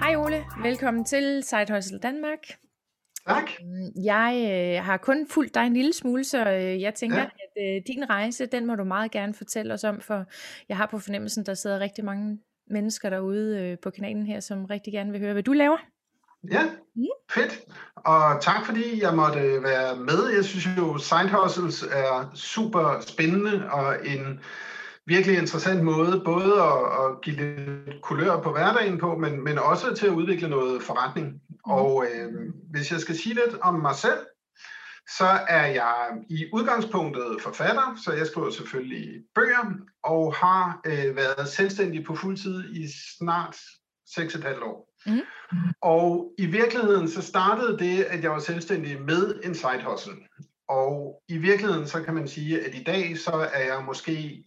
Hej Ole, velkommen til Side Hustle Danmark. Tak. Jeg øh, har kun fulgt dig en lille smule, så øh, jeg tænker, Ja. at øh, din rejse, den må du meget gerne fortælle os om, for jeg har på fornemmelsen, der sidder rigtig mange mennesker derude øh, på kanalen her, som rigtig gerne vil høre, hvad du laver. Ja, Mm. fedt. Og tak fordi jeg måtte være med. Jeg synes jo, Side Hustles er super spændende og en virkelig interessant måde, både at, at give lidt kulør på hverdagen på, men, men også til at udvikle noget forretning. Og øh, hvis jeg skal sige lidt om mig selv, så er jeg i udgangspunktet forfatter, så jeg skriver selvfølgelig bøger, og har øh, været selvstændig på fuldtid i snart 6,5 år. Mhm. Og i virkeligheden så startede det, at jeg var selvstændig med en side hustle. Og i virkeligheden så kan man sige, at i dag så er jeg måske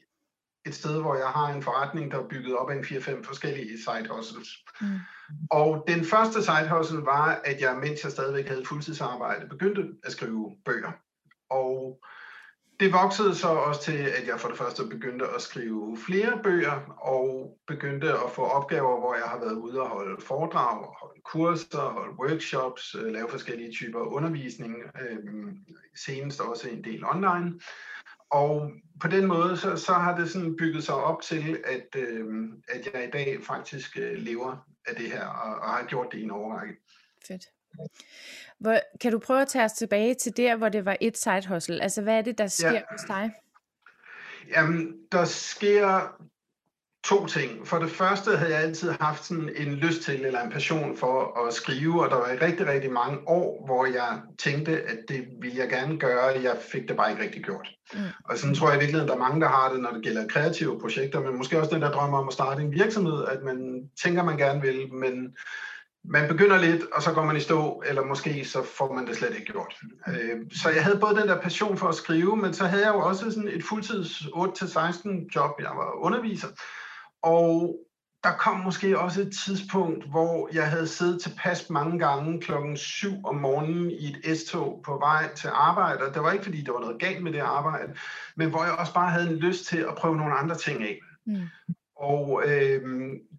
et sted, hvor jeg har en forretning, der er bygget op af en 4-5 forskellige side hustles. Mm. Og den første side hustle var, at jeg, mens jeg stadigvæk havde fuldtidsarbejde, begyndte at skrive bøger. Og det voksede så også til, at jeg for det første begyndte at skrive flere bøger, og begyndte at få opgaver, hvor jeg har været ude og holde foredrag, holde kurser, holde workshops, øh, lave forskellige typer undervisning, øh, senest også en del online. Og på den måde, så, så har det sådan bygget sig op til, at, øh, at jeg i dag faktisk øh, lever af det her, og, og har gjort det i en overrække. Fedt. Hvor, kan du prøve at tage os tilbage til der, hvor det var et side hustle? Altså, hvad er det, der sker Ja. hos dig? Jamen, der sker to ting. For det første havde jeg altid haft sådan en lyst til, eller en passion for at skrive, og der var rigtig, rigtig mange år, hvor jeg tænkte, at det ville jeg gerne gøre, jeg fik det bare ikke rigtig gjort. Mm. Og sådan tror jeg i virkeligheden, der er mange, der har det, når det gælder kreative projekter, men måske også den der drømmer om at starte en virksomhed, at man tænker, man gerne vil, men man begynder lidt, og så går man i stå, eller måske så får man det slet ikke gjort. Øh, Så jeg havde både den der passion for at skrive, men så havde jeg jo også sådan et fuldtids 8-16 job, jeg var underviser. Og der kom måske også et tidspunkt, hvor jeg havde siddet tilpas mange gange klokken 7 om morgenen i et S-tog på vej til arbejde. Og det var ikke, fordi der var noget galt med det arbejde, men hvor jeg også bare havde en lyst til at prøve nogle andre ting af. Mm. Og øh,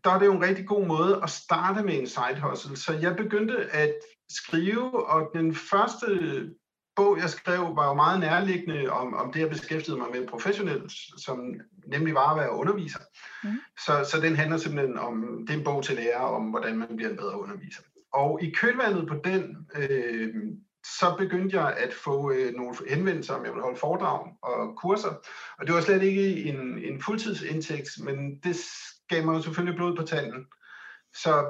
der er det jo en rigtig god måde at starte med en side hustle. Så jeg begyndte at skrive, og den første bog, jeg skrev, var jo meget nærliggende om, om det, jeg beskæftigede mig med professionelt, som nemlig var at være underviser. Mhm. Så, så den handler simpelthen om, det er en bog til lærer om, hvordan man bliver en bedre underviser. Og i kølvandet på den, øh, så begyndte jeg at få øh, nogle henvendelser, om jeg ville holde foredrag og kurser. Og det var slet ikke en, en fuldtidsindtægt, men det gav mig jo selvfølgelig blod på tanden. Så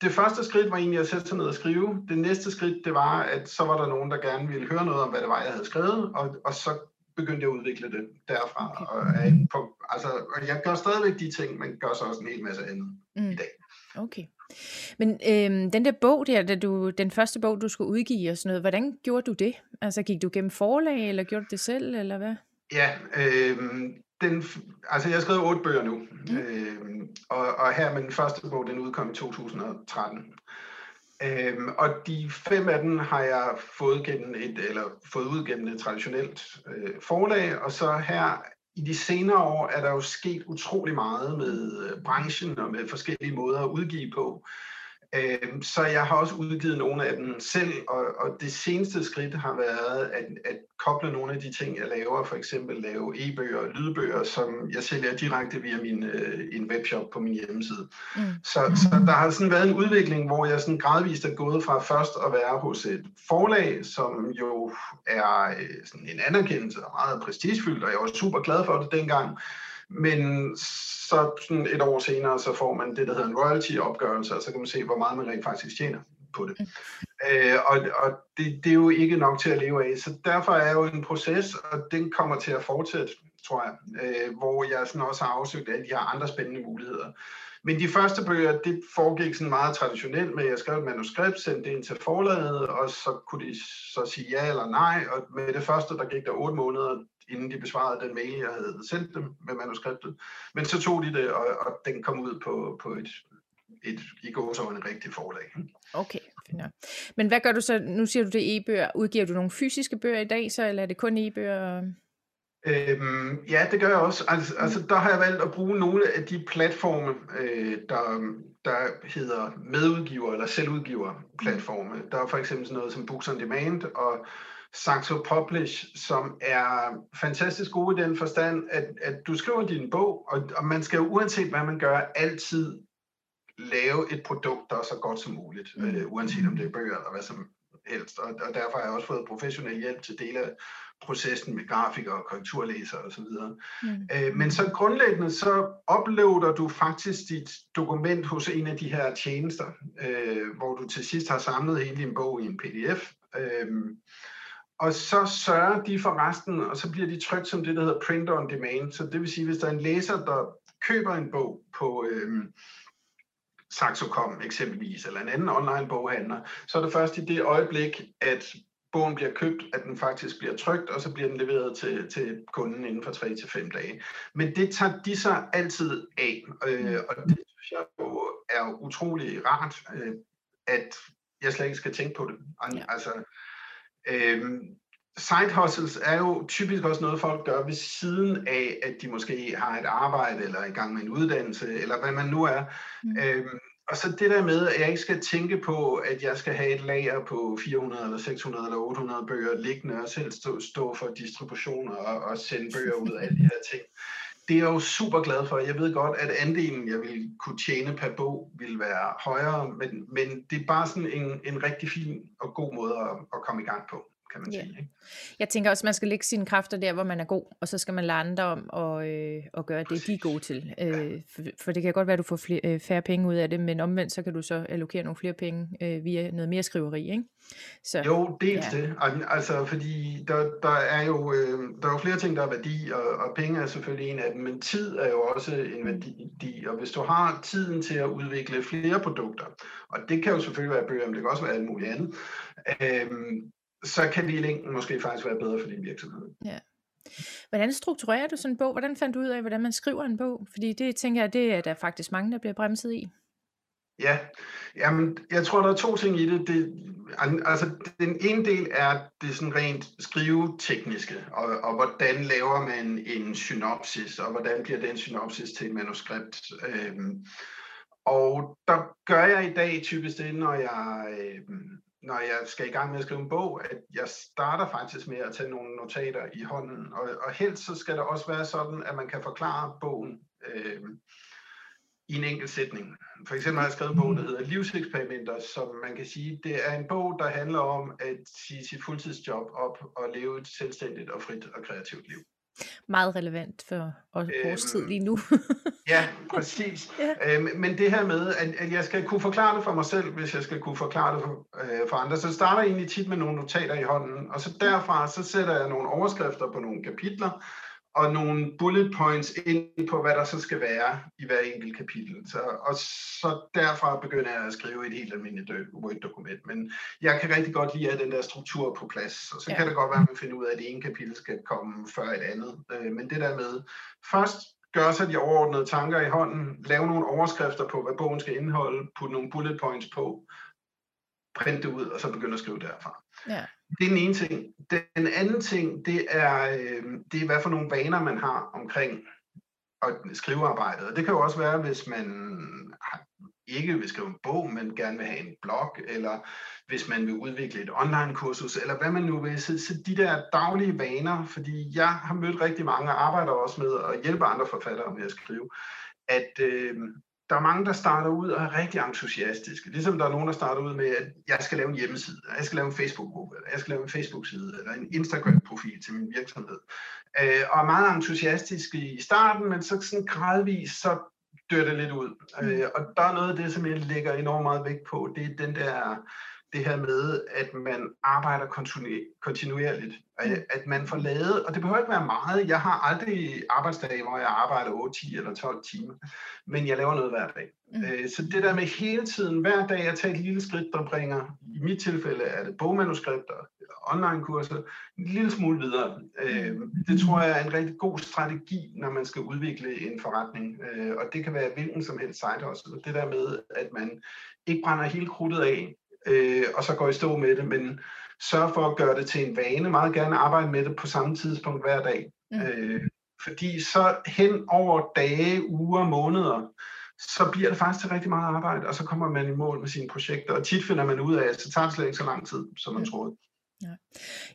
det første skridt var egentlig at sætte sig ned og skrive. Det næste skridt, det var, at så var der nogen, der gerne ville høre noget om, hvad det var, jeg havde skrevet, og, og så begyndte jeg at udvikle det derfra. Okay. Og, på, altså, og jeg gør stadigvæk de ting, men gør så også en hel masse andet Mm. i dag. Okay. Men øhm, den der bog der, da du, den første bog, du skulle udgive og sådan noget, hvordan gjorde du det? Altså gik du gennem forlag, eller gjorde du det selv, eller hvad? Ja, øh, den, altså jeg har skrevet otte bøger nu, Mm. øh, og, og her med den første bog, den udkom i 2013. Øhm, og de fem af dem har jeg fået, gennem et, eller fået ud gennem et traditionelt øh, forlag, og så her i de senere år er der jo sket utrolig meget med øh, branchen og med forskellige måder at udgive på. Øhm, så jeg har også udgivet nogle af dem selv, og, og det seneste skridt har været at, at koble nogle af de ting, jeg laver, for eksempel lave e-bøger og lydbøger, som jeg sælger direkte via min øh, en webshop på min hjemmeside. Mm. Så, så der har sådan været en udvikling, hvor jeg sådan gradvist er gået fra først at være hos et forlag, som jo er øh, sådan en anerkendelse og meget prestigefyldt, og jeg var super glad for det dengang. Men så sådan et år senere, så får man det, der hedder en royalty-opgørelse, og så kan man se, hvor meget man rent faktisk tjener på det. Øh, og og det, det er jo ikke nok til at leve af, så derfor er jo en proces, og den kommer til at fortsætte, tror jeg, øh, hvor jeg sådan også har afsøgt alle de her andre spændende muligheder. Men de første bøger, det foregik sådan meget traditionelt med, at jeg skrev et manuskript, sendte det ind til forlaget, og så kunne de så sige ja eller nej, og med det første, der gik der otte måneder, inden de besvarede den mail, jeg havde sendt dem med manuskriptet. Men så tog de det, og, og den kom ud på, på et et i går så en rigtig forlag. Okay, finder. Men hvad gør du så, nu siger du det e-bøger, udgiver du nogle fysiske bøger i dag så, eller er det kun e-bøger? Øhm, ja, det gør jeg også. Altså, altså, der har jeg valgt at bruge nogle af de platforme, øh, der, der hedder medudgiver eller selvudgiver platforme. Der er for eksempel sådan noget som Books on Demand og Saxo Publish, som er fantastisk gode i den forstand, at, at du skriver din bog, og, og man skal uanset hvad man gør, altid lave et produkt, der er så godt som muligt, mm. øh, uanset om det er bøger eller hvad som helst. Og, og derfor har jeg også fået professionel hjælp til dele af processen med grafikere og korrekturlæser osv. Mm. Øh, men så grundlæggende, så uploader du faktisk dit dokument hos en af de her tjenester, øh, hvor du til sidst har samlet hele din bog i en pdf. Øh, og så sørger de for resten, og så bliver de trykt som det, der hedder print on demand. Så det vil sige, hvis der er en læser, der køber en bog på øh, Saxo.com eksempelvis, eller en anden online boghandler, så er det først i det øjeblik, at bogen bliver købt, at den faktisk bliver trygt, og så bliver den leveret til, til kunden inden for 3 til fem dage. Men det tager de sig altid af, øh, og det synes jeg jo er utrolig rart, øh, at jeg slet ikke skal tænke på det. Altså, øh, side hustles er jo typisk også noget, folk gør ved siden af, at de måske har et arbejde, eller er i gang med en uddannelse, eller hvad man nu er. Mm. Øh, og så det der med, at jeg ikke skal tænke på, at jeg skal have et lager på 400 eller 600 eller 800 bøger liggende, og selv stå, stå for distributioner og, og sende bøger ud af de her ting. Det er jeg jo super glad for. Jeg ved godt, at andelen, jeg vil kunne tjene per bog, vil være højere, men, men det er bare sådan en, en rigtig fin og god måde at, at komme i gang på kan man sige. Ikke? Jeg tænker også, at man skal lægge sine kræfter der, hvor man er god, og så skal man lade andre om at, øh, at gøre det, de er gode til. Øh, for, for det kan godt være, at du får flere, øh, færre penge ud af det, men omvendt, så kan du så allokere nogle flere penge øh, via noget mere skriveri, ikke? Så, jo, dels ja. det. Altså, fordi der, der, er jo, øh, der er jo flere ting, der er værdi, og, og penge er selvfølgelig en af dem, men tid er jo også en værdi, og hvis du har tiden til at udvikle flere produkter, og det kan jo selvfølgelig være bøger, men det kan også være alt muligt andet, øh, så kan det i længden måske faktisk være bedre for din virksomhed. Ja. Hvordan strukturerer du sådan en bog? Hvordan fandt du ud af, hvordan man skriver en bog? Fordi det tænker jeg, det er der faktisk mange, der bliver bremset i. Ja, jamen, jeg tror, der er to ting i det. det altså, den ene del er det sådan rent skrivetekniske, og, og hvordan laver man en synopsis, og hvordan bliver den synopsis til et manuskript. Øhm, og der gør jeg i dag typisk det, når jeg øhm, når jeg skal i gang med at skrive en bog, at jeg starter faktisk med at tage nogle notater i hånden. Og, og helst så skal det også være sådan, at man kan forklare bogen øh, i en enkelt sætning. For eksempel har jeg skrevet en bog, der hedder Livseksperimenter, som man kan sige, det er en bog, der handler om at sige sit fuldtidsjob op og leve et selvstændigt og frit og kreativt liv. Meget relevant for vores øhm, tid lige nu. ja, præcis. ja. Øhm, men det her med, at, at jeg skal kunne forklare det for mig selv, hvis jeg skal kunne forklare det for, øh, for andre, så starter jeg egentlig tit med nogle notater i hånden, og så derfra så sætter jeg nogle overskrifter på nogle kapitler, og nogle bullet points ind på, hvad der så skal være i hver enkelt kapitel. Så, og så derfra begynder jeg at skrive et helt almindeligt Word-dokument. Men jeg kan rigtig godt lide at den der struktur på plads. Og så ja. kan det godt være, at man finder ud af, at det ene kapitel skal komme før et andet. Øh, men det der med først gøre sig de overordnede tanker i hånden, lave nogle overskrifter på, hvad bogen skal indeholde, putte nogle bullet points på, printe det ud, og så begynde at skrive derfra. Ja. Det er den ene ting. Den anden ting, det er, øh, det er, hvad for nogle vaner man har omkring at skrive arbejdet. Og det kan jo også være, hvis man ikke vil skrive en bog, men gerne vil have en blog, eller hvis man vil udvikle et online-kursus, eller hvad man nu vil. Så, så de der daglige vaner, fordi jeg har mødt rigtig mange, og arbejder også med at hjælpe andre forfattere med at skrive, at øh, der er mange, der starter ud og er rigtig entusiastiske. Ligesom der er nogen, der starter ud med, at jeg skal lave en hjemmeside, jeg skal lave en Facebook-gruppe, eller jeg skal lave en Facebook-side, eller en Instagram-profil til min virksomhed. Øh, og er meget entusiastiske i starten, men så sådan gradvist, så dør det lidt ud. Mm. Øh, og der er noget af det, som jeg lægger enormt meget vægt på, det er den der det her med, at man arbejder kontinuerligt, mm. at man får lavet, og det behøver ikke være meget, jeg har aldrig arbejdsdage, hvor jeg arbejder 8, 10 eller 12 timer, men jeg laver noget hver dag. Mm. Øh, så det der med hele tiden, hver dag at tage et lille skridt, der bringer, i mit tilfælde er det bogmanuskripter, online-kurser, en lille smule videre. Øh, det tror jeg er en rigtig god strategi, når man skal udvikle en forretning, øh, og det kan være hvilken som helst site også. Det der med, at man ikke brænder hele krudtet af, øh, og så går i stå med det, men sørg for at gøre det til en vane, meget gerne arbejde med det på samme tidspunkt hver dag. Mm. Øh, fordi så hen over dage, uger, måneder, så bliver det faktisk til rigtig meget arbejde, og så kommer man i mål med sine projekter, og tit finder man ud af, at så tager det slet ikke så lang tid, som man mm. troede. Ja.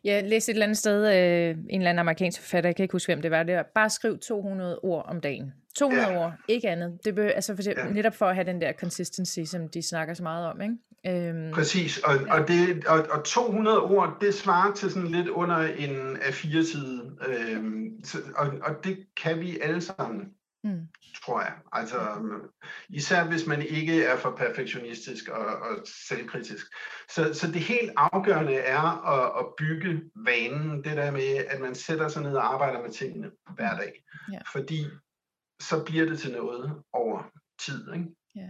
Jeg læste et eller andet sted, øh, en eller anden amerikansk forfatter, jeg kan ikke huske, hvem det var, det var, bare skriv 200 ord om dagen. 200 ja. ord, ikke andet. Det bør, altså for, ja. Netop for at have den der consistency, som de snakker så meget om. Ikke? Øhm, Præcis, og, ja. og, det, og, og 200 ord, det svarer til sådan lidt under en A4-side. Øhm, så, og, og det kan vi alle sammen mm. tror jeg. Altså, især hvis man ikke er for perfektionistisk og, og selvkritisk. Så, så det helt afgørende er at, at bygge vanen, det der med, at man sætter sig ned og arbejder med tingene hver dag. Ja. Fordi så bliver det til noget over tid. Ikke? Ja.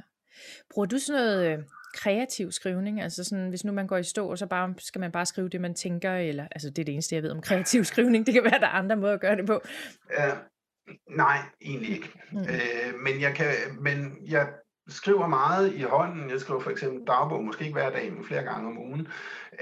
Bruger du sådan noget øh, kreativ skrivning? Altså sådan, hvis nu man går i stå, og så bare, skal man bare skrive det, man tænker, eller, altså det er det eneste, jeg ved om kreativ skrivning, det kan være, der er andre måder at gøre det på. Ja, Nej, egentlig ikke. Mm. Øh, men, jeg kan, men jeg skriver meget i hånden. Jeg skriver for eksempel dagbog, måske ikke hver dag, men flere gange om ugen.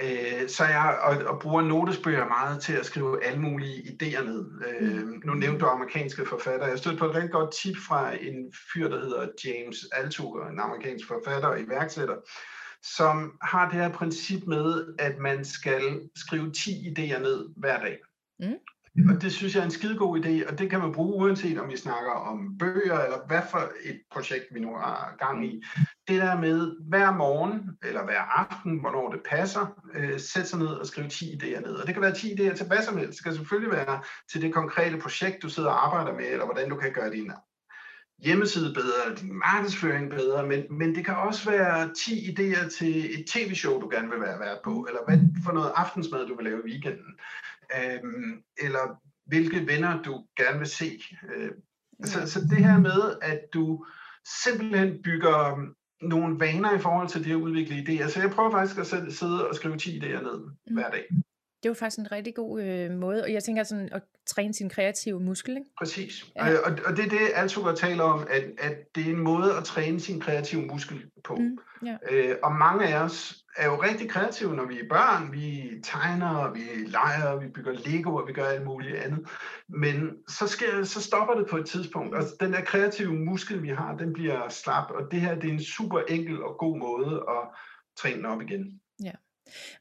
Øh, så jeg og, og bruger notesbøger meget til at skrive alle mulige idéer ned. Øh, mm. nu nævnte du amerikanske forfattere. Jeg stødte på et rigtig godt tip fra en fyr, der hedder James Altucher, en amerikansk forfatter og iværksætter, som har det her princip med, at man skal skrive 10 idéer ned hver dag. Mm. Og det synes jeg er en skide god idé, og det kan man bruge uanset om vi snakker om bøger, eller hvad for et projekt vi nu har gang i. Det der med hver morgen, eller hver aften, hvornår det passer, øh, sætte sig ned og skrive 10 idéer ned. Og det kan være 10 idéer til hvad som helst. Det skal selvfølgelig være til det konkrete projekt, du sidder og arbejder med, eller hvordan du kan gøre din hjemmeside bedre, din markedsføring bedre, men, men det kan også være 10 idéer til et tv-show, du gerne vil være vært på, eller hvad for noget aftensmad, du vil lave i weekenden øh, eller hvilke venner du gerne vil se. Øh, så, så det her med, at du simpelthen bygger nogle vaner i forhold til det at udvikle idéer. Så jeg prøver faktisk at sidde og skrive 10 idéer ned mm. hver dag. Det var faktisk en rigtig god øh, måde, og jeg tænker sådan at træne sin kreative muskel. Ikke? Præcis, ja. og, og det er det, Altuber taler om, at, at det er en måde at træne sin kreative muskel på. Mm, ja. øh, og mange af os er jo rigtig kreative, når vi er børn. Vi tegner, vi leger, vi bygger Lego, og vi gør alt muligt andet. Men så, sker, så stopper det på et tidspunkt, og den der kreative muskel, vi har, den bliver slap, og det her det er en super enkel og god måde at træne den op igen.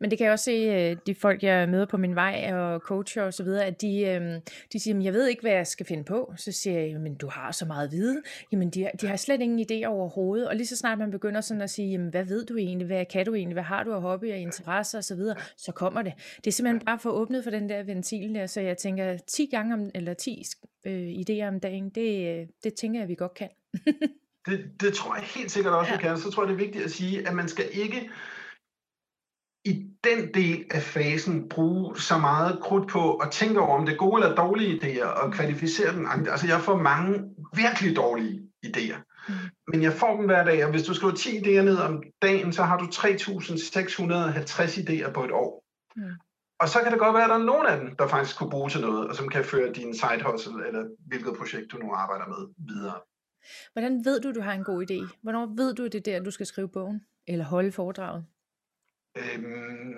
Men det kan jeg også se, øh, de folk, jeg møder på min vej og coacher og så videre, at de, øhm, de siger, jeg ved ikke, hvad jeg skal finde på. Så siger jeg, men du har så meget viden. Jamen, de, de har slet ingen idé overhovedet. Og lige så snart man begynder sådan at sige, jamen, hvad ved du egentlig? Hvad kan du egentlig? Hvad har du af hobby og interesser og så videre? Så kommer det. Det er simpelthen bare for åbnet for den der ventil der, så jeg tænker 10 gange om, eller 10 øh, idéer om dagen, det, det tænker jeg, vi godt kan. det, det tror jeg helt sikkert også, ja. vi kan. Så tror jeg, det er vigtigt at sige, at man skal ikke i den del af fasen bruge så meget krudt på at tænke over, om det er gode eller dårlige idéer, og kvalificere dem. Altså, jeg får mange virkelig dårlige idéer. Mm. Men jeg får dem hver dag, og hvis du skriver 10 idéer ned om dagen, så har du 3.650 idéer på et år. Mm. Og så kan det godt være, at der er nogen af dem, der faktisk kunne bruge til noget, og som kan føre din side hustle, eller hvilket projekt du nu arbejder med, videre. Hvordan ved du, du har en god idé? Hvornår ved du, at det er der, du skal skrive bogen? Eller holde foredraget? Øhm,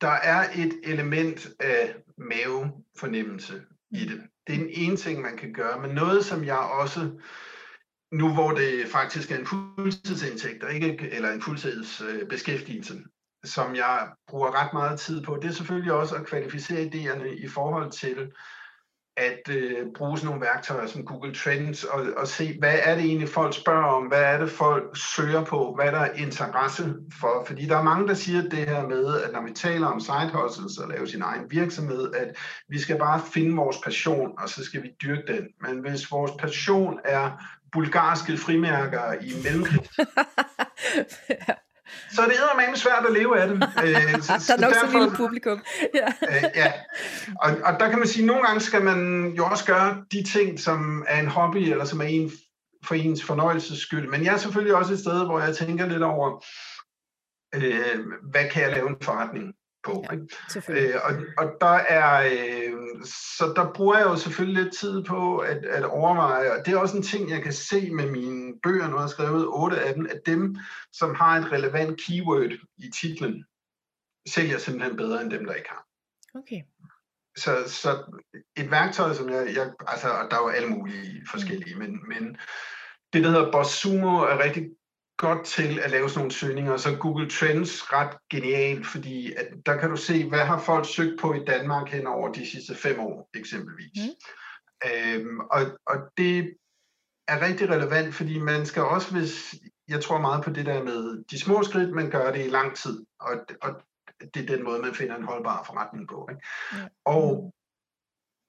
der er et element af mavefornemmelse i det. Det er den ene ting, man kan gøre, men noget, som jeg også, nu hvor det faktisk er en fuldtidsindtægt, ikke, eller en fuldtidsbeskæftigelse, som jeg bruger ret meget tid på, det er selvfølgelig også at kvalificere idéerne i forhold til, at øh, bruge sådan nogle værktøjer som Google Trends og, og se, hvad er det egentlig folk spørger om, hvad er det folk søger på, hvad der er interesse for. Fordi der er mange, der siger det her med, at når vi taler om side hustles og lave sin egen virksomhed, at vi skal bare finde vores passion, og så skal vi dyrke den. Men hvis vores passion er bulgarske frimærker i mellemkrig, så er det eddermame svært at leve af det. Øh, så, der er nok så lille publikum. Ja. øh, ja. Og, og der kan man sige, at nogle gange skal man jo også gøre de ting, som er en hobby, eller som er en for ens fornøjelses skyld. Men jeg er selvfølgelig også et sted, hvor jeg tænker lidt over, øh, hvad kan jeg lave en forretning på. Ja, ikke? Øh, og, og der er, øh, så der bruger jeg jo selvfølgelig lidt tid på at, at overveje, og det er også en ting, jeg kan se med mine bøger, nu har jeg skrevet otte af dem, at dem, som har et relevant keyword i titlen, sælger simpelthen bedre end dem, der ikke har. Okay. Så, så et værktøj, som jeg, jeg altså, der er jo alle mulige forskellige, mm. men, men det, der hedder Bosumo, er rigtig godt til at lave sådan nogle søgninger, så Google Trends ret genialt, fordi at der kan du se, hvad har folk søgt på i Danmark hen over de sidste fem år, eksempelvis. Mm. Øhm, og, og det er rigtig relevant, fordi man skal også, hvis jeg tror meget på det der med de små skridt, man gør det i lang tid, og, og det er den måde, man finder en holdbar forretning på. Ikke? Mm. Og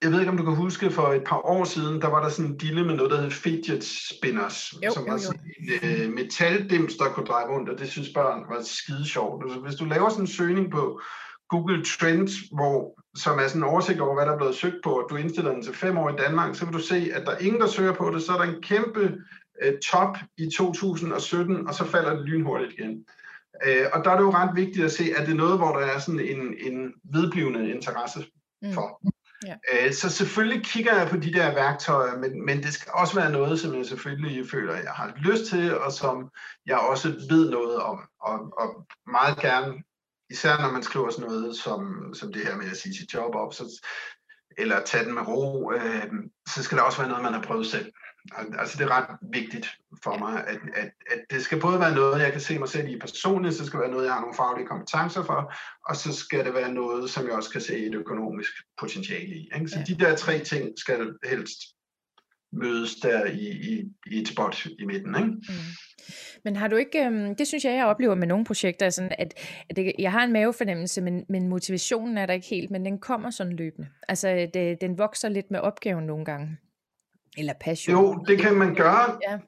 jeg ved ikke, om du kan huske, for et par år siden, der var der sådan en dille med noget, der hed fidget spinners, jo, som var sådan en uh, metaldims, der kunne dreje rundt, og det synes børn var skide sjovt. Altså, hvis du laver sådan en søgning på Google Trends, hvor, som er sådan en oversigt over, hvad der er blevet søgt på, og du indstiller den til fem år i Danmark, så vil du se, at der er ingen, der søger på det, så er der en kæmpe uh, top i 2017, og så falder det lynhurtigt igen. Uh, og der er det jo ret vigtigt at se, at det er noget, hvor der er sådan en, en vedblivende interesse mm. for. Mm. Ja. Øh, så selvfølgelig kigger jeg på de der værktøjer, men, men det skal også være noget, som jeg selvfølgelig føler, jeg har lyst til, og som jeg også ved noget om. Og, og meget gerne, især når man skriver sådan noget som, som det her med at sige sit job op, så, eller tage den med ro, øh, så skal der også være noget, man har prøvet selv. Altså det er ret vigtigt for mig, at, at, at det skal både være noget, jeg kan se mig selv i personligt, så skal det være noget, jeg har nogle faglige kompetencer for, og så skal det være noget, som jeg også kan se et økonomisk potentiale i. Ikke? Så ja. de der tre ting skal helst mødes der i, i, i et spot i midten. Ikke? Mm. Men har du ikke, øhm, det synes jeg, jeg oplever med nogle projekter, sådan at, at det, jeg har en mavefornemmelse, men, men motivationen er der ikke helt, men den kommer sådan løbende. Altså det, den vokser lidt med opgaven nogle gange. Eller passion. Jo, det kan man gøre. Ja.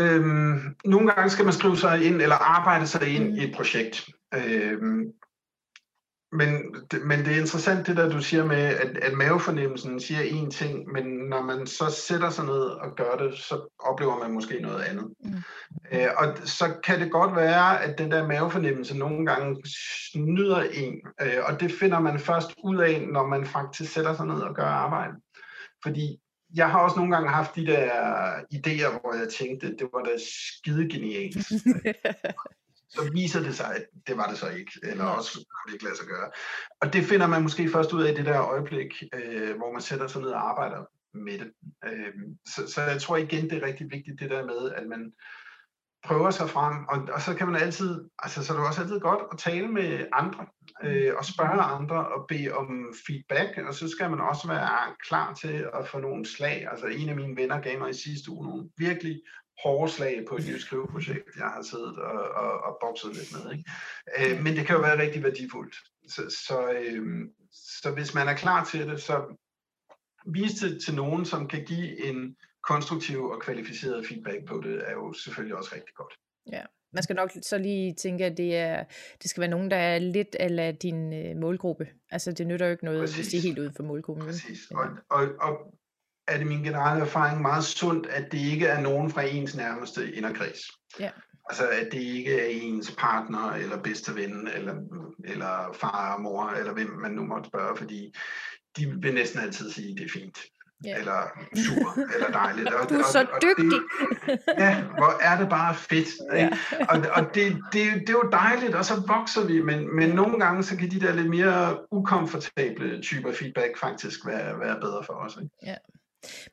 Øhm, nogle gange skal man skrive sig ind, eller arbejde sig ind mm. i et projekt. Øhm, men, men det er interessant det der, du siger med, at, at mavefornemmelsen siger én ting, men når man så sætter sig ned og gør det, så oplever man måske noget andet. Mm. Øh, og så kan det godt være, at den der mavefornemmelse nogle gange snyder en, øh, og det finder man først ud af, når man faktisk sætter sig ned og gør arbejde. Fordi jeg har også nogle gange haft de der idéer, hvor jeg tænkte, det var da skide genialt. så viser det sig, at det var det så ikke, eller også kunne det ikke lade sig gøre. Og det finder man måske først ud af i det der øjeblik, øh, hvor man sætter sig ned og arbejder med det. Øh, så, så jeg tror igen, det er rigtig vigtigt det der med, at man prøver sig frem, og, og så kan man altid, altså så er det også altid godt at tale med andre, øh, og spørge andre og bede om feedback, og så skal man også være klar til at få nogle slag. Altså en af mine venner gav mig i sidste uge nogle virkelig hårde slag på et nyt skriveprojekt, jeg har siddet og, og, og bokset lidt med. Ikke? Øh, men det kan jo være rigtig værdifuldt. Så, så, øh, så hvis man er klar til det, så vis det til nogen, som kan give en konstruktiv og kvalificeret feedback på det, er jo selvfølgelig også rigtig godt. Ja, man skal nok så lige tænke, at det, er, det skal være nogen, der er lidt af din øh, målgruppe. Altså det nytter jo ikke noget, Præcis. hvis det er helt uden for målgruppen. Præcis. Og, og, og er det min generelle erfaring meget sundt, at det ikke er nogen fra ens nærmeste inderkreds. Ja. Altså at det ikke er ens partner, eller bedste ven, eller, eller far og mor, eller hvem man nu måtte spørge, fordi de vil næsten altid sige, at det er fint. Yeah. Eller super, eller dejligt. Og, du er så og, dygtig. det, ja, hvor er det bare fedt. Ja. Og, og det, det, det er jo dejligt, og så vokser vi, men, men nogle gange så kan de der lidt mere ukomfortable typer feedback faktisk være, være bedre for os. Ikke? Ja.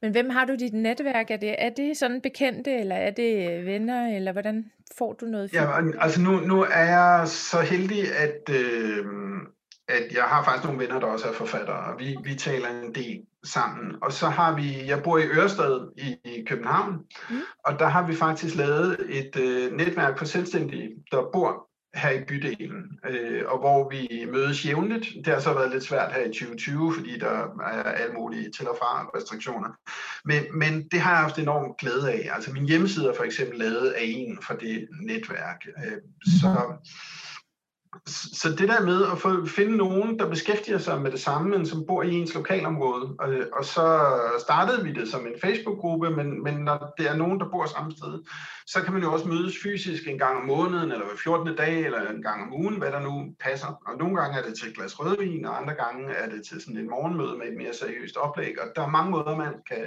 Men hvem har du dit netværk? Er det, er det sådan bekendte, eller er det venner, eller hvordan får du noget? Ja, altså nu, nu er jeg så heldig, at, øh, at jeg har faktisk nogle venner, der også er forfattere, og vi, vi taler en del sammen. Og så har vi, jeg bor i Ørsted i, i København, mm. og der har vi faktisk lavet et øh, netværk for selvstændige, der bor her i bydelen, øh, og hvor vi mødes jævnligt. Det har så været lidt svært her i 2020, fordi der er alle mulige til og fra restriktioner. Men, men det har jeg haft enormt glæde af. Altså min hjemmeside er for eksempel lavet af en fra det netværk. Øh, så så det der med at få, finde nogen, der beskæftiger sig med det samme, men som bor i ens lokalområde, og, og så startede vi det som en Facebook-gruppe, men, men når det er nogen, der bor samme sted, så kan man jo også mødes fysisk en gang om måneden, eller hver 14. dag, eller en gang om ugen, hvad der nu passer. Og nogle gange er det til et glas rødvin, og andre gange er det til sådan en morgenmøde med et mere seriøst oplæg, og der er mange måder, man kan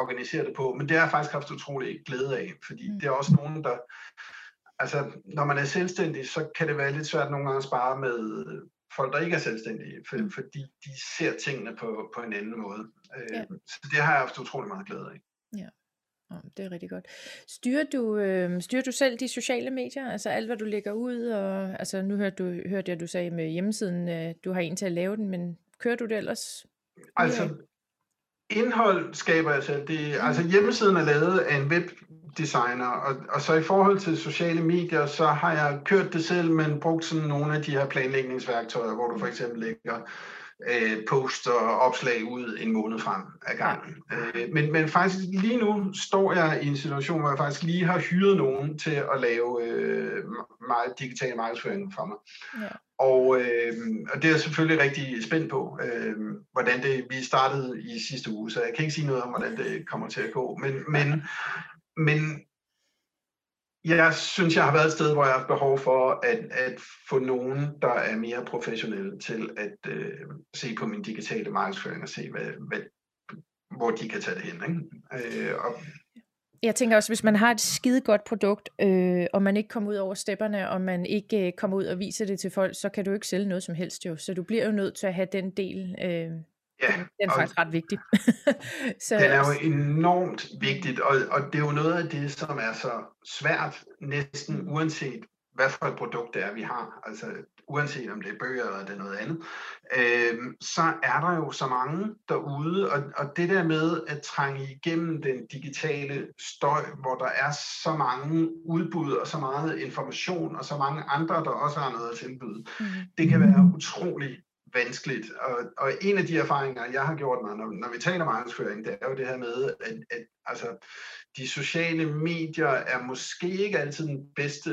organisere det på, men det har jeg faktisk haft utrolig glæde af, fordi mm. det er også nogen, der altså, når man er selvstændig, så kan det være lidt svært nogle gange at spare med folk, der ikke er selvstændige, for, mm. fordi de ser tingene på, på en anden måde. Øh, ja. Så det har jeg haft utrolig meget glæde af. Ja. Det er rigtig godt. Styrer du, øh, styrer du selv de sociale medier? Altså alt, hvad du lægger ud? Og, altså nu hørte, du, hørte jeg, du sagde med hjemmesiden, øh, du har en til at lave den, men kører du det ellers? Altså, indhold skaber jeg selv. Det, mm. Altså hjemmesiden er lavet af en web designer, og, og så i forhold til sociale medier, så har jeg kørt det selv, men brugt sådan nogle af de her planlægningsværktøjer, hvor du for eksempel lægger øh, post og opslag ud en måned frem af gangen. Øh, men, men faktisk lige nu står jeg i en situation, hvor jeg faktisk lige har hyret nogen til at lave øh, meget digital markedsføring for mig. Ja. Og, øh, og det er jeg selvfølgelig rigtig spændt på, øh, hvordan det, vi startede i sidste uge, så jeg kan ikke sige noget om, hvordan det kommer til at gå. Men, men men jeg synes, jeg har været et sted, hvor jeg har behov for at, at få nogen, der er mere professionelle til at øh, se på min digitale markedsføring og se, hvad, hvad, hvor de kan tage det hen. Ikke? Øh, og, jeg tænker også, hvis man har et skide godt produkt, øh, og man ikke kommer ud over stepperne, og man ikke øh, kommer ud og viser det til folk, så kan du ikke sælge noget som helst jo. Så du bliver jo nødt til at have den del øh, Ja, den, er faktisk ret vigtig. så, den er jo enormt vigtigt, og, og det er jo noget af det, som er så svært, næsten uanset hvad for et produkt det er, vi har. Altså uanset om det er bøger eller det er noget andet, øh, så er der jo så mange derude, og, og det der med at trænge igennem den digitale støj, hvor der er så mange udbud og så meget information og så mange andre, der også har noget at tilbyde, mm. det kan være utrolig vanskeligt. Og, og en af de erfaringer, jeg har gjort mig, når, når vi taler markedsføring, det er jo det her med, at, at altså, de sociale medier er måske ikke altid den bedste,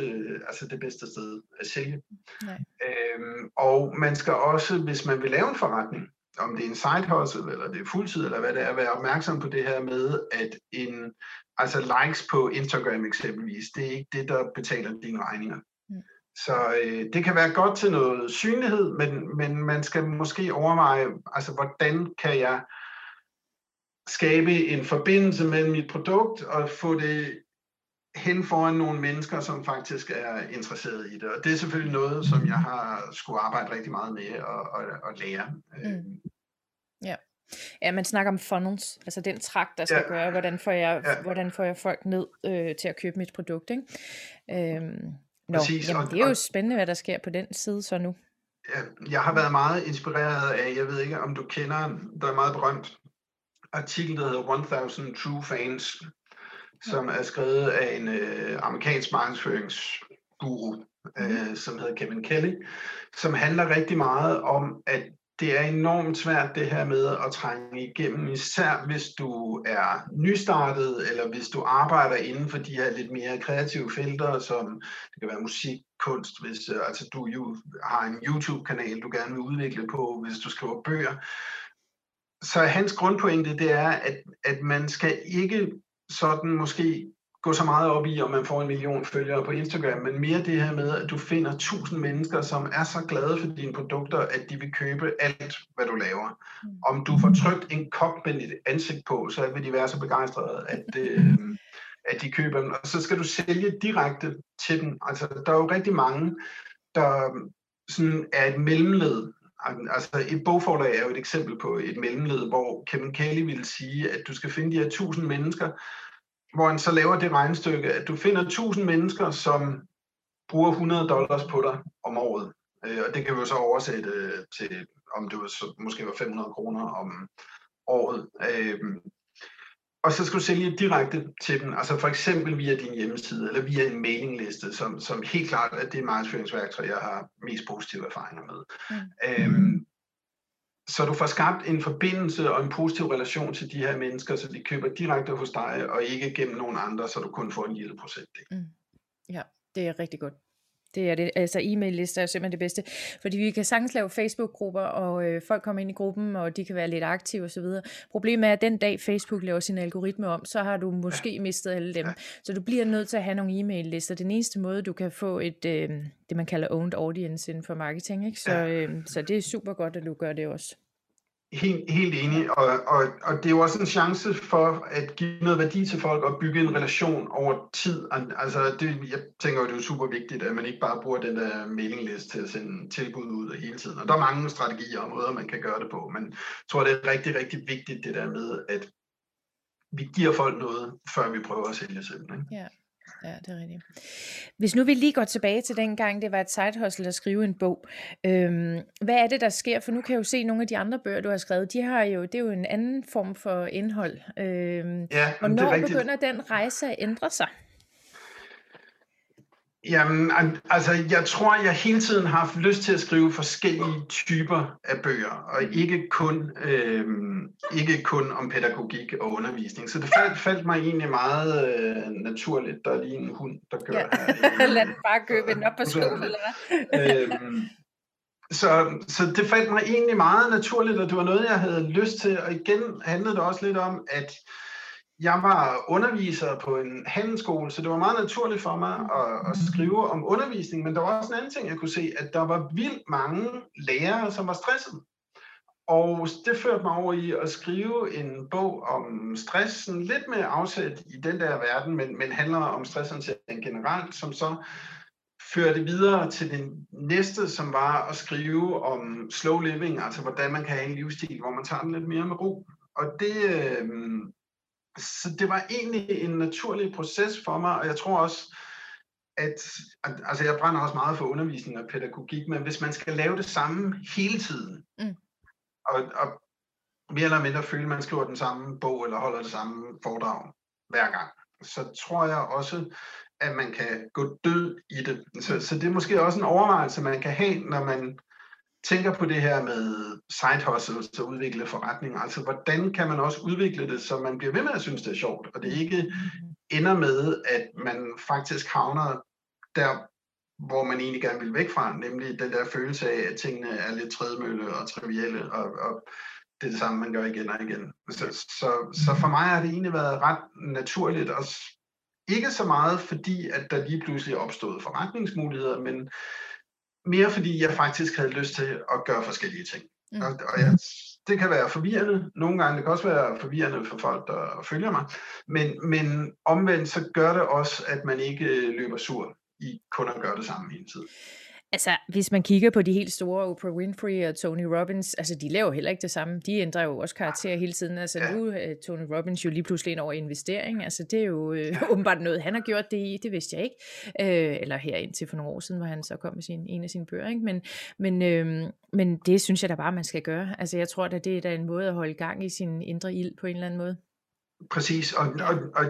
altså det bedste sted at sælge. Nej. Øhm, og man skal også, hvis man vil lave en forretning, om det er en side hustle, eller det er fuldtid, eller hvad det er, være opmærksom på det her med, at en, altså likes på Instagram eksempelvis, det er ikke det, der betaler dine regninger. Så øh, det kan være godt til noget synlighed, men, men man skal måske overveje, altså hvordan kan jeg skabe en forbindelse mellem mit produkt og få det hen foran nogle mennesker, som faktisk er interesseret i det. Og det er selvfølgelig noget, som jeg har skulle arbejde rigtig meget med og, og, og lære. Mm. Ja. Ja, man snakker om funnels, altså den trak, der skal ja. gøre, hvordan får jeg, ja. hvordan får jeg folk ned øh, til at købe mit produkt. Ikke? Øhm, Nå, Præcis, jamen, det er jo spændende, hvad der sker på den side så nu. Jeg har været meget inspireret af, jeg ved ikke, om du kender, der er meget berømt artikel, der hedder 1000 True Fans, som er skrevet af en øh, amerikansk markedsføringsguru, mm. øh, som hedder Kevin Kelly, som handler rigtig meget om, at det er enormt svært det her med at trænge igennem, især hvis du er nystartet, eller hvis du arbejder inden for de her lidt mere kreative felter, som det kan være musik, kunst, hvis øh, altså du jo har en YouTube-kanal, du gerne vil udvikle på, hvis du skriver bøger. Så hans grundpointe, det er, at, at man skal ikke sådan måske gå så meget op i, om man får en million følgere på Instagram, men mere det her med, at du finder tusind mennesker, som er så glade for dine produkter, at de vil købe alt, hvad du laver. Mm. Om du får trykt en kop med dit ansigt på, så vil de være så begejstrede, at, øh, at de køber den. Og så skal du sælge direkte til dem. Altså, der er jo rigtig mange, der sådan er et mellemled. Altså et bogforlag er jo et eksempel på et mellemled, hvor Kevin Kelly ville sige, at du skal finde de her tusind mennesker, hvor han så laver det regnestykke, at du finder 1000 mennesker, som bruger 100 dollars på dig om året. Øh, og det kan vi jo så oversætte til, om det var så, måske var 500 kroner om året. Øh, og så skal du sælge direkte til dem, altså for eksempel via din hjemmeside, eller via en mailingliste, som, som helt klart er det markedsføringsværktøj, jeg har mest positive erfaringer med. Mm. Øhm, så du får skabt en forbindelse og en positiv relation til de her mennesker, så de køber direkte hos dig, og ikke gennem nogen andre, så du kun får en lille procent. Mm. Ja, det er rigtig godt. Det er det. Altså e-mail-lister er simpelthen det bedste. Fordi vi kan sagtens lave Facebook-grupper, og øh, folk kommer ind i gruppen, og de kan være lidt aktive osv. Problemet er, at den dag Facebook laver sin algoritme om, så har du måske ja. mistet alle dem. Ja. Så du bliver nødt til at have nogle e-mail-lister. Den eneste måde, du kan få et, øh, det man kalder owned audience inden for marketing. Ikke? Så, øh, så det er super godt, at du gør det også. Helt, helt enig, og, og, og det er jo også en chance for at give noget værdi til folk og bygge en relation over tid. Altså, det, jeg tænker jo, det er super vigtigt, at man ikke bare bruger den der mailingliste til at sende tilbud ud hele tiden. Og der er mange strategier og måder, man kan gøre det på, men jeg tror, det er rigtig, rigtig vigtigt det der med, at vi giver folk noget, før vi prøver at sælge selv. Ikke? Ja. Ja, det er rigtigt. Hvis nu vi lige går tilbage til den gang, det var et side hustle at skrive en bog. Øhm, hvad er det, der sker? For nu kan jeg jo se nogle af de andre bøger, du har skrevet, de har jo, det er jo en anden form for indhold. Øhm, ja, hvornår begynder den rejse at ændre sig? Jamen, altså, jeg tror, jeg hele tiden har haft lyst til at skrive forskellige typer af bøger, og ikke kun, øh, ikke kun om pædagogik og undervisning. Så det faldt, faldt mig egentlig meget øh, naturligt. Der er lige en hund, der kører ja. her. Lad den bare købe den op på skolen, eller hvad? øhm, så, så det faldt mig egentlig meget naturligt, og det var noget, jeg havde lyst til. Og igen handlede det også lidt om, at jeg var underviser på en handelsskole, så det var meget naturligt for mig at, at skrive om undervisning, men der var også en anden ting, jeg kunne se, at der var vildt mange lærere, som var stresset. Og det førte mig over i at skrive en bog om stressen, lidt med afsæt i den der verden, men, men handler om stresshåndtering generelt, som så førte videre til den næste, som var at skrive om slow living, altså hvordan man kan have en livsstil, hvor man tager den lidt mere med ro. Og det, øh, så det var egentlig en naturlig proces for mig, og jeg tror også, at, altså jeg brænder også meget for undervisning og pædagogik, men hvis man skal lave det samme hele tiden, mm. og, og mere eller mindre føle, at man skriver den samme bog, eller holder det samme foredrag hver gang, så tror jeg også, at man kan gå død i det. Så, så det er måske også en overvejelse, man kan have, når man tænker på det her med side hustles og udvikle forretninger, altså hvordan kan man også udvikle det, så man bliver ved med at synes, det er sjovt, og det ikke ender med, at man faktisk havner der, hvor man egentlig gerne vil væk fra, nemlig den der følelse af, at tingene er lidt tredemølle og trivielle, og, og det er det samme, man gør igen og igen. Så, så, så for mig har det egentlig været ret naturligt, og ikke så meget fordi, at der lige pludselig er opstået forretningsmuligheder, men mere fordi jeg faktisk havde lyst til at gøre forskellige ting. Mm. Og, og jeg, det kan være forvirrende nogle gange, det kan også være forvirrende for folk, der følger mig, men, men omvendt så gør det også, at man ikke løber sur i kun at gøre det samme hele tiden. Altså, hvis man kigger på de helt store, Oprah Winfrey og Tony Robbins, altså de laver heller ikke det samme. De ændrer jo også karakter hele tiden. Altså ja. nu er Tony Robbins jo lige pludselig ind over investering. Altså det er jo øh, åbenbart noget, han har gjort det i. Det vidste jeg ikke. Øh, eller her indtil for nogle år siden, hvor han så kom med sin, en af sine bøger. Ikke? Men, men, øh, men det synes jeg da bare, man skal gøre. Altså jeg tror at det er da en måde at holde gang i sin indre ild på en eller anden måde. Præcis, og, og, og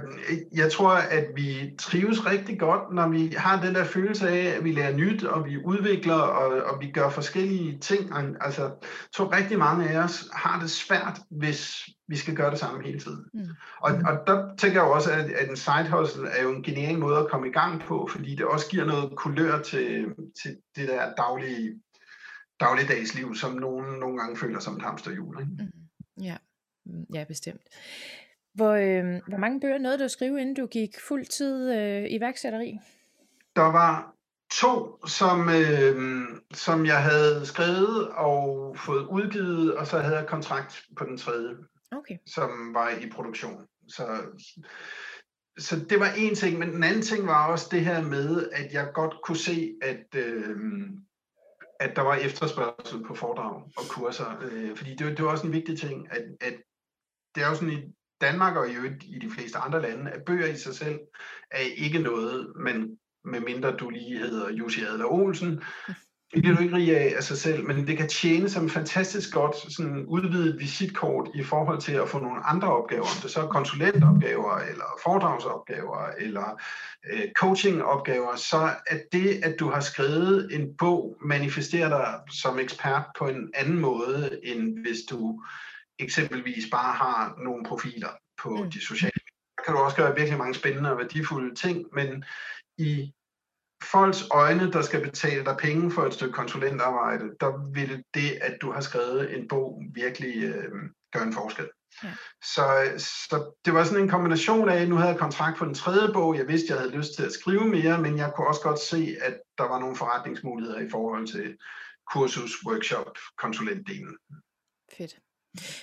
jeg tror, at vi trives rigtig godt, når vi har den der følelse af, at vi lærer nyt, og vi udvikler, og, og vi gør forskellige ting. Altså, jeg tror rigtig mange af os har det svært, hvis vi skal gøre det samme hele tiden. Mm. Og, og der tænker jeg også, at, at en side hustle er jo en genial måde at komme i gang på, fordi det også giver noget kulør til, til det der daglige, dagligdagsliv, som nogen nogle gange føler som et hamsterhjul. Ikke? Mm. Ja. Mm, ja, bestemt. Hvor, øh, hvor mange bøger nåede du at skrive, inden du gik fuldtid øh, iværksætteri? Der var to, som, øh, som jeg havde skrevet og fået udgivet, og så havde jeg kontrakt på den tredje, okay. som var i produktion. Så, så det var en ting, men den anden ting var også det her med, at jeg godt kunne se, at, øh, at der var efterspørgsel på foredrag og kurser. Øh, fordi det, det var også en vigtig ting, at, at det er jo sådan i Danmark og i øvrigt i de fleste andre lande, at bøger i sig selv er ikke noget, men med mindre du lige hedder Jussi Adler Olsen, Det bliver du ikke rig af af sig selv, men det kan tjene som fantastisk godt sådan udvidet visitkort i forhold til at få nogle andre opgaver, om det så er konsulentopgaver, eller foredragsopgaver, eller øh, coachingopgaver, så at det, at du har skrevet en bog, manifesterer dig som ekspert på en anden måde, end hvis du eksempelvis bare har nogle profiler på mm. de sociale medier. Der kan du også gøre virkelig mange spændende og værdifulde ting, men i folks øjne, der skal betale dig penge for et stykke konsulentarbejde, der vil det, at du har skrevet en bog, virkelig øh, gøre en forskel. Ja. Så, så det var sådan en kombination af, nu havde jeg kontrakt på den tredje bog, jeg vidste, jeg havde lyst til at skrive mere, men jeg kunne også godt se, at der var nogle forretningsmuligheder i forhold til kursus, workshop, konsulentdelen. Fedt.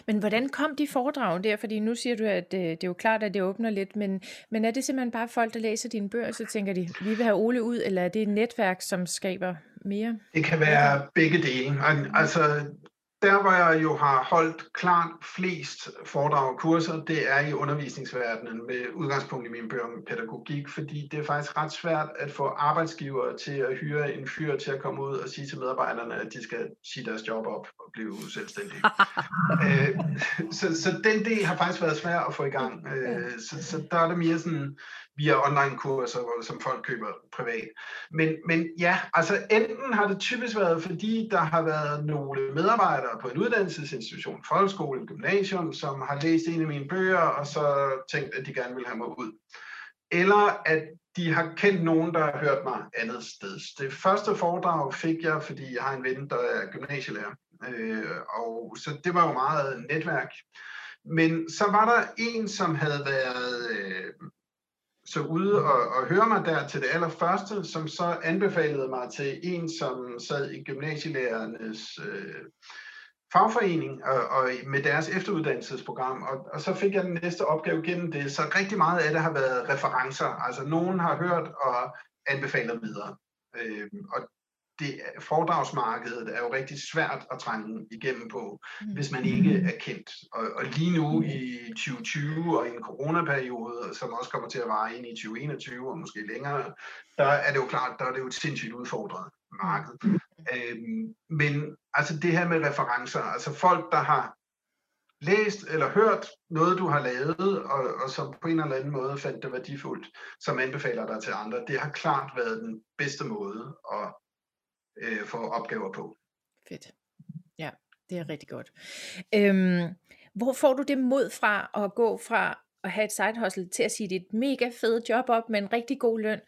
Men hvordan kom de foredrag der? Fordi nu siger du, at øh, det er jo klart, at det åbner lidt, men, men er det simpelthen bare folk, der læser dine bøger, så tænker de, vi vil have Ole ud, eller er det et netværk, som skaber mere? Det kan være begge dele. Altså, der, hvor jeg jo har holdt klart flest foredrag og kurser, det er i undervisningsverdenen med udgangspunkt i min bøger om pædagogik, fordi det er faktisk ret svært at få arbejdsgivere til at hyre en fyr til at komme ud og sige til medarbejderne, at de skal sige deres job op og blive selvstændige. øh, så, så den del har faktisk været svær at få i gang. Øh, så, så der er det mere sådan, via online-kurser, som folk køber privat. Men, men ja, altså enten har det typisk været, fordi der har været nogle medarbejdere på en uddannelsesinstitution, folkeskole, gymnasium, som har læst en af mine bøger, og så tænkt, at de gerne vil have mig ud. Eller at de har kendt nogen, der har hørt mig andet sted. Det første foredrag fik jeg, fordi jeg har en ven, der er gymnasielærer. Øh, og så det var jo meget netværk. Men så var der en, som havde været øh, så ude og, og høre mig der til det allerførste, som så anbefalede mig til en, som sad i gymnasielærernes øh, fagforening og, og med deres efteruddannelsesprogram, og, og så fik jeg den næste opgave gennem det. Så rigtig meget af det har været referencer, altså nogen har hørt og anbefalet videre. Øh, og det, foredragsmarkedet er jo rigtig svært at trænge igennem på, mm. hvis man ikke er kendt. Og, og lige nu i 2020 og i en coronaperiode, som også kommer til at vare ind i 2021 og måske længere, der er det jo klart, der er det jo et sindssygt udfordret marked. Mm. Øhm, men altså det her med referencer, altså folk, der har læst eller hørt noget, du har lavet, og, og som på en eller anden måde fandt det værdifuldt, som anbefaler dig til andre, det har klart været den bedste måde at øh, få opgaver på. Fedt. Ja, det er rigtig godt. Øhm, hvor får du det mod fra at gå fra at have et side hustle til at sige, det er et mega fedt job op med en rigtig god løn,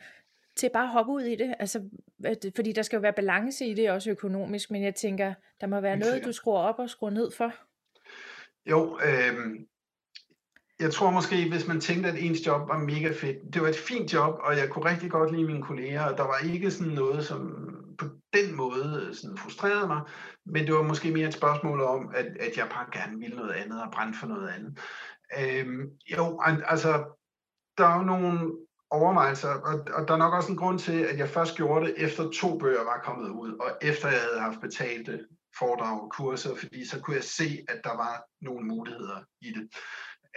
til bare at hoppe ud i det? Altså, fordi der skal jo være balance i det, også økonomisk, men jeg tænker, der må være noget, du skruer op og skruer ned for. Jo, øh, jeg tror måske, hvis man tænkte, at ens job var mega fedt, det var et fint job, og jeg kunne rigtig godt lide mine kolleger, og der var ikke sådan noget, som på den måde øh, sådan frustrerede mig, men det var måske mere et spørgsmål om, at, at jeg bare gerne ville noget andet og brændte for noget andet. Øhm, jo, altså, der er jo nogle overvejelser, og, og der er nok også en grund til, at jeg først gjorde det, efter to bøger var kommet ud, og efter jeg havde haft betalte foredrag og kurser, fordi så kunne jeg se, at der var nogle muligheder i det.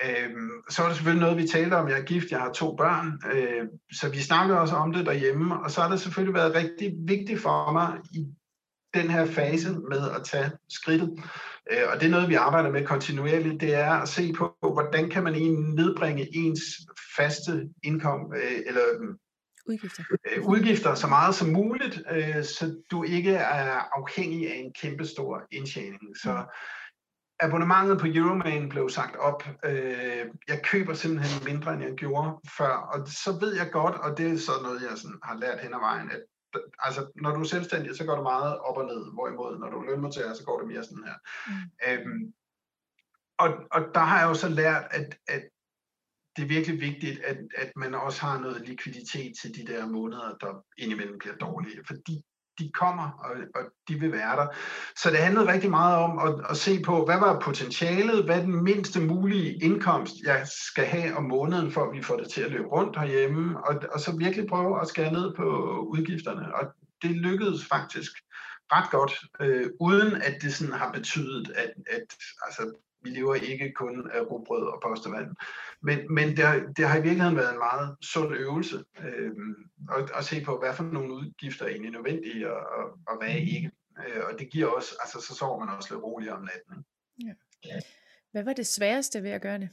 Øhm, så er det selvfølgelig noget, vi talte om. Jeg er gift, jeg har to børn, øh, så vi snakker også om det derhjemme. Og så har det selvfølgelig været rigtig vigtigt for mig i den her fase med at tage skridtet. Øh, og det er noget, vi arbejder med kontinuerligt, det er at se på, hvordan kan man egentlig nedbringe ens faste indkom, øh, eller udgifter. Øh, udgifter så meget som muligt, øh, så du ikke er afhængig af en kæmpestor indtjening. Så mm abonnementet på Euroman blev sagt op. Øh, jeg køber simpelthen mindre, end jeg gjorde før, og så ved jeg godt, og det er så noget, jeg sådan har lært hen ad vejen, at altså, når du er selvstændig, så går det meget op og ned, hvorimod når du er lønmodtager, så går det mere sådan her. Mm. Øhm, og, og der har jeg jo så lært, at, at det er virkelig vigtigt, at, at man også har noget likviditet til de der måneder, der indimellem bliver dårlige, fordi de kommer, og, og de vil være der. Så det handlede rigtig meget om at, at se på, hvad var potentialet, hvad er den mindste mulige indkomst, jeg skal have om måneden, for at vi får det til at løbe rundt herhjemme, og, og så virkelig prøve at skære ned på udgifterne. Og det lykkedes faktisk ret godt, øh, uden at det sådan har betydet, at, at altså, vi lever ikke kun af rugbrød og postevand. Men, men det, har, det har i virkeligheden været en meget sund øvelse øh, at, at se på, hvad for nogle udgifter er egentlig nødvendige, og, og, og hvad er ikke. Øh, og det giver også, altså så sover man også lidt roligere om natten. Ja. Hvad var det sværeste ved at gøre det?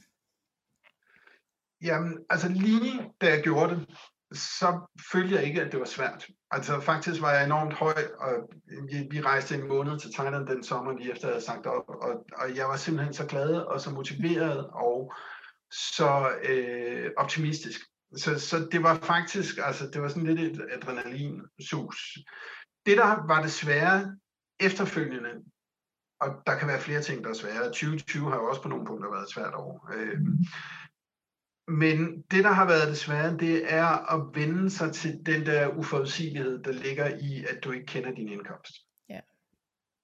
Jamen, altså lige da jeg gjorde det, så følte jeg ikke, at det var svært. Altså faktisk var jeg enormt høj, og vi, vi rejste en måned til Thailand den sommer, lige efter jeg havde sagt op, og, og jeg var simpelthen så glad og så motiveret og så øh, optimistisk. Så, så det var faktisk, altså det var sådan lidt et adrenalinsus. Det, der var det svære efterfølgende, og der kan være flere ting, der er svære. 2020 har jo også på nogle punkter været svært år. Øh, men det, der har været det svære, det er at vende sig til den der uforudsigelighed, der ligger i, at du ikke kender din indkomst. Ja.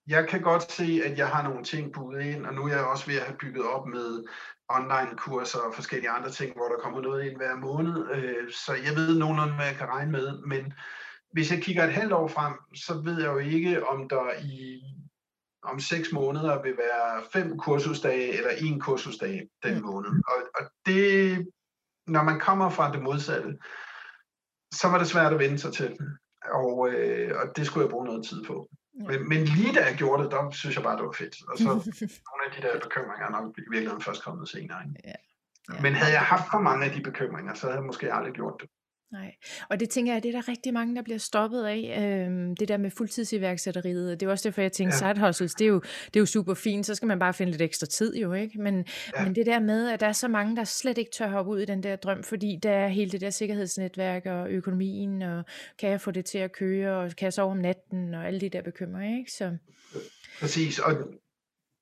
Jeg kan godt se, at jeg har nogle ting budet ind, og nu er jeg også ved at have bygget op med online-kurser og forskellige andre ting, hvor der kommer noget ind hver måned. Øh, så jeg ved nogenlunde, hvad jeg kan regne med. Men hvis jeg kigger et halvt år frem, så ved jeg jo ikke, om der i om seks måneder vil være fem kursusdage eller en kursusdag den mm. måned. Og, og det, når man kommer fra det modsatte, så var det svært at vende sig til. Og, øh, og det skulle jeg bruge noget tid på. Ja. Men, men lige da jeg gjorde det, der synes jeg bare, det var fedt. Og så nogle af de der bekymringer er nok i virkeligheden først kommet senere. Ikke? Ja. Ja. Men havde jeg haft for mange af de bekymringer, så havde jeg måske aldrig gjort det. Nej, og det tænker jeg, det er der rigtig mange, der bliver stoppet af, øhm, det der med fuldtidsiværksætteriet. Det er også derfor, jeg tænker, ja. side hustles, det er, jo, det er jo super fint, så skal man bare finde lidt ekstra tid jo, ikke? Men, ja. men det der med, at der er så mange, der slet ikke tør hoppe ud i den der drøm, fordi der er hele det der sikkerhedsnetværk og økonomien, og kan jeg få det til at køre, og kan jeg sove om natten, og alle de der bekymringer, ikke? Så... Præcis, og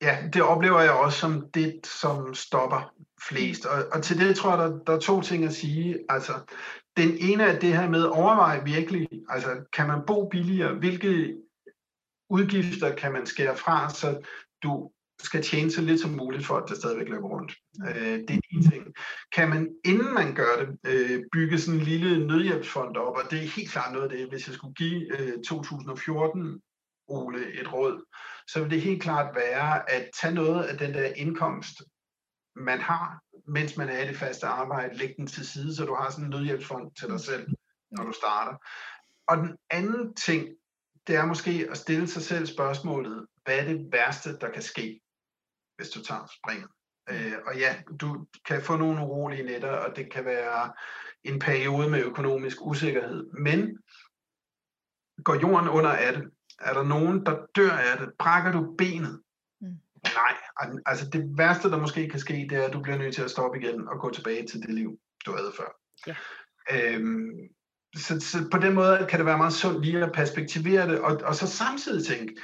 ja, det oplever jeg også som det, som stopper flest. Og, og til det tror jeg, der, der er to ting at sige. Altså, den ene er det her med at overveje virkelig, altså kan man bo billigere, hvilke udgifter kan man skære fra, så du skal tjene så lidt som muligt for, at det stadigvæk løber rundt. Øh, det er en ting. Kan man, inden man gør det, øh, bygge sådan en lille nødhjælpsfond op, og det er helt klart noget af det, hvis jeg skulle give øh, 2014 Ole et råd, så vil det helt klart være at tage noget af den der indkomst, man har, mens man er i det faste arbejde, læg den til side, så du har sådan en nødhjælpsfond til dig selv, når du starter. Og den anden ting, det er måske at stille sig selv spørgsmålet, hvad er det værste, der kan ske, hvis du tager springet? Øh, og ja, du kan få nogle urolige nætter, og det kan være en periode med økonomisk usikkerhed. Men går jorden under af det? Er der nogen, der dør af det? Brækker du benet? Nej, altså det værste, der måske kan ske, det er, at du bliver nødt til at stoppe igen og gå tilbage til det liv, du havde før. Ja. Øhm, så, så på den måde kan det være meget sundt lige at perspektivere det, og, og så samtidig tænke,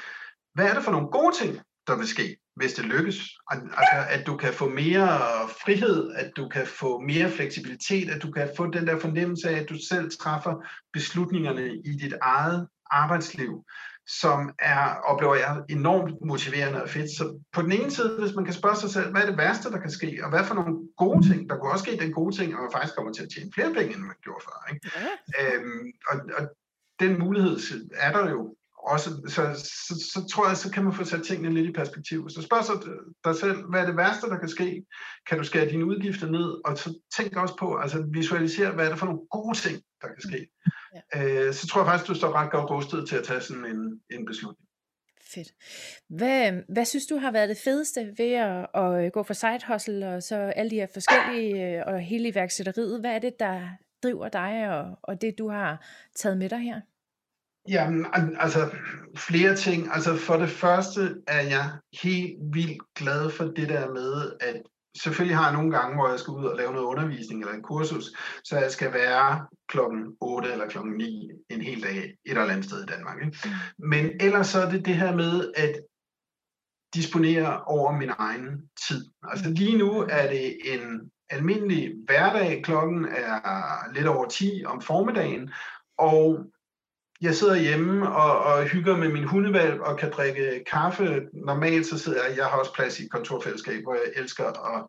hvad er det for nogle gode ting, der vil ske, hvis det lykkes? Altså, at du kan få mere frihed, at du kan få mere fleksibilitet, at du kan få den der fornemmelse af, at du selv træffer beslutningerne i dit eget arbejdsliv som er, oplever jeg, enormt motiverende og fedt. Så på den ene side, hvis man kan spørge sig selv, hvad er det værste, der kan ske, og hvad for nogle gode ting, der kunne også ske den gode ting, at man faktisk kommer til at tjene flere penge, end man gjorde før. Ikke? Ja. Øhm, og, og den mulighed er der jo også, så, så, så tror jeg, så kan man få sat tingene lidt i perspektiv. Så spørg sig dig selv, hvad er det værste, der kan ske? Kan du skære dine udgifter ned? Og så tænk også på, altså visualisere, hvad er det for nogle gode ting, der kan ske? Ja. Øh, så tror jeg faktisk, du står ret godt rustet til at tage sådan en, en beslutning. Fedt. Hvad, hvad synes du har været det fedeste ved at, at gå for side hustle og så alle de her forskellige øh, og hele iværksætteriet? Hvad er det, der driver dig og, og det, du har taget med dig her? Jamen, altså flere ting. Altså for det første er jeg helt vildt glad for det der med, at selvfølgelig har jeg nogle gange, hvor jeg skal ud og lave noget undervisning eller en kursus, så jeg skal være klokken 8 eller klokken 9 en hel dag et eller andet sted i Danmark. Ikke? Mm. Men ellers så er det det her med at disponere over min egen tid. Altså lige nu er det en almindelig hverdag. Klokken er lidt over 10 om formiddagen, og jeg sidder hjemme og, og hygger med min hundevalg og kan drikke kaffe. Normalt så sidder jeg, jeg har også plads i et kontorfællesskab, hvor jeg elsker at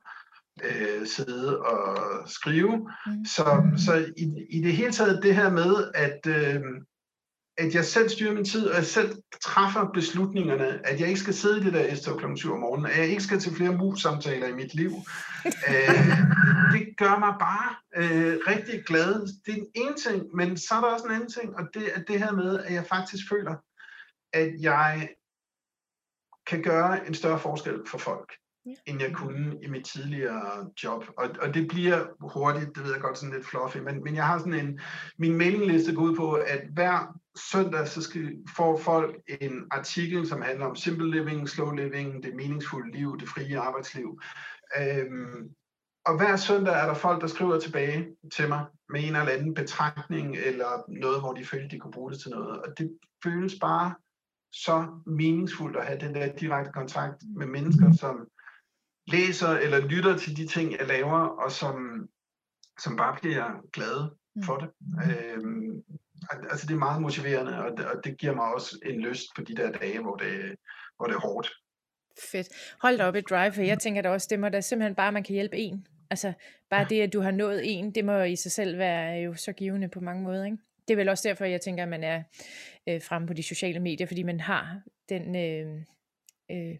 øh, sidde og skrive. Mm. Så, så i, i det hele taget det her med, at, øh, at jeg selv styrer min tid, og jeg selv træffer beslutningerne, at jeg ikke skal sidde i det der S-tog kl. 7 om morgenen, at jeg ikke skal til flere mus-samtaler i mit liv. øh, det gør mig bare øh, rigtig glad. Det er en ene ting, men så er der også en anden ting, og det er det her med, at jeg faktisk føler, at jeg kan gøre en større forskel for folk. End jeg kunne i mit tidligere job. Og, og det bliver hurtigt, det ved jeg godt, sådan lidt fluffy, men, men jeg har sådan en, min mailingliste går ud på, at hver søndag, så skal, får folk en artikel, som handler om simple living, slow living, det meningsfulde liv, det frie arbejdsliv. Øhm, og hver søndag er der folk, der skriver tilbage til mig med en eller anden betragtning, eller noget, hvor de føler, de kunne bruge det til noget. Og det føles bare så meningsfuldt at have den der direkte kontakt med mennesker, som læser eller lytter til de ting, jeg laver, og som, som bare bliver glade mm. for det. Mm. Øhm, altså det er meget motiverende, og det, og det giver mig også en lyst på de der dage, hvor det, hvor det er hårdt. Fedt. Hold da op et drive, for jeg tænker da også, det må da simpelthen bare, man kan hjælpe en. Altså bare det, at du har nået en, det må i sig selv være jo så givende på mange måder, ikke? Det er vel også derfor, jeg tænker, at man er øh, fremme på de sociale medier, fordi man har den øh, øh,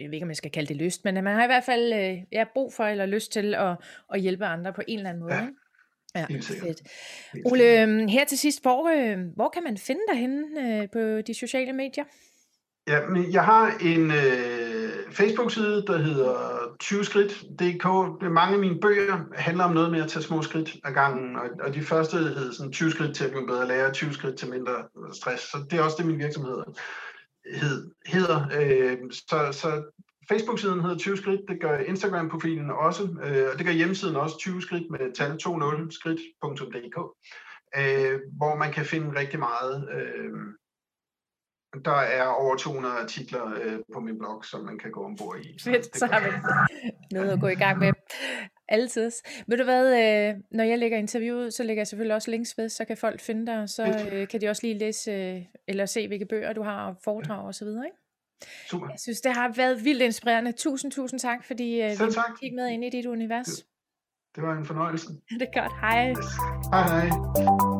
jeg ved ikke, om jeg skal kalde det lyst, men man har i hvert fald øh, ja, brug for eller lyst til at, at hjælpe andre på en eller anden måde. Ja. Ikke? Ja, fedt. Ole, øhm, her til sidst, hvor, øh, hvor kan man finde dig henne øh, på de sociale medier? Ja, men jeg har en øh, Facebook-side, der hedder 20skridt.dk. Mange af mine bøger handler om noget med at tage små skridt ad gangen, og, og de første hedder sådan 20 skridt til at blive bedre lærer, 20 skridt til mindre stress. Så det er også det, min virksomhed hed, hedder. Øh, så, så Facebook-siden hedder 20 skridt, det gør Instagram-profilen også, øh, og det gør hjemmesiden også 20 skridt med tal 20 skridt.dk, øh, hvor man kan finde rigtig meget. Øh, der er over 200 artikler øh, på min blog, som man kan gå ombord i. Så Fedt, så har vi noget at gå i gang med. Altid. Ved du hvad, øh, når jeg lægger interviewet, så lægger jeg selvfølgelig også links ved, så kan folk finde dig, og så øh, kan de også lige læse, øh, eller se, hvilke bøger du har, og foredrag og så videre, ikke? Super. Jeg synes, det har været vildt inspirerende. Tusind, tusind tak, fordi øh, vi gik med ind i dit univers. Det, det var en fornøjelse. det er godt. Hej. Yes. Hej, hej.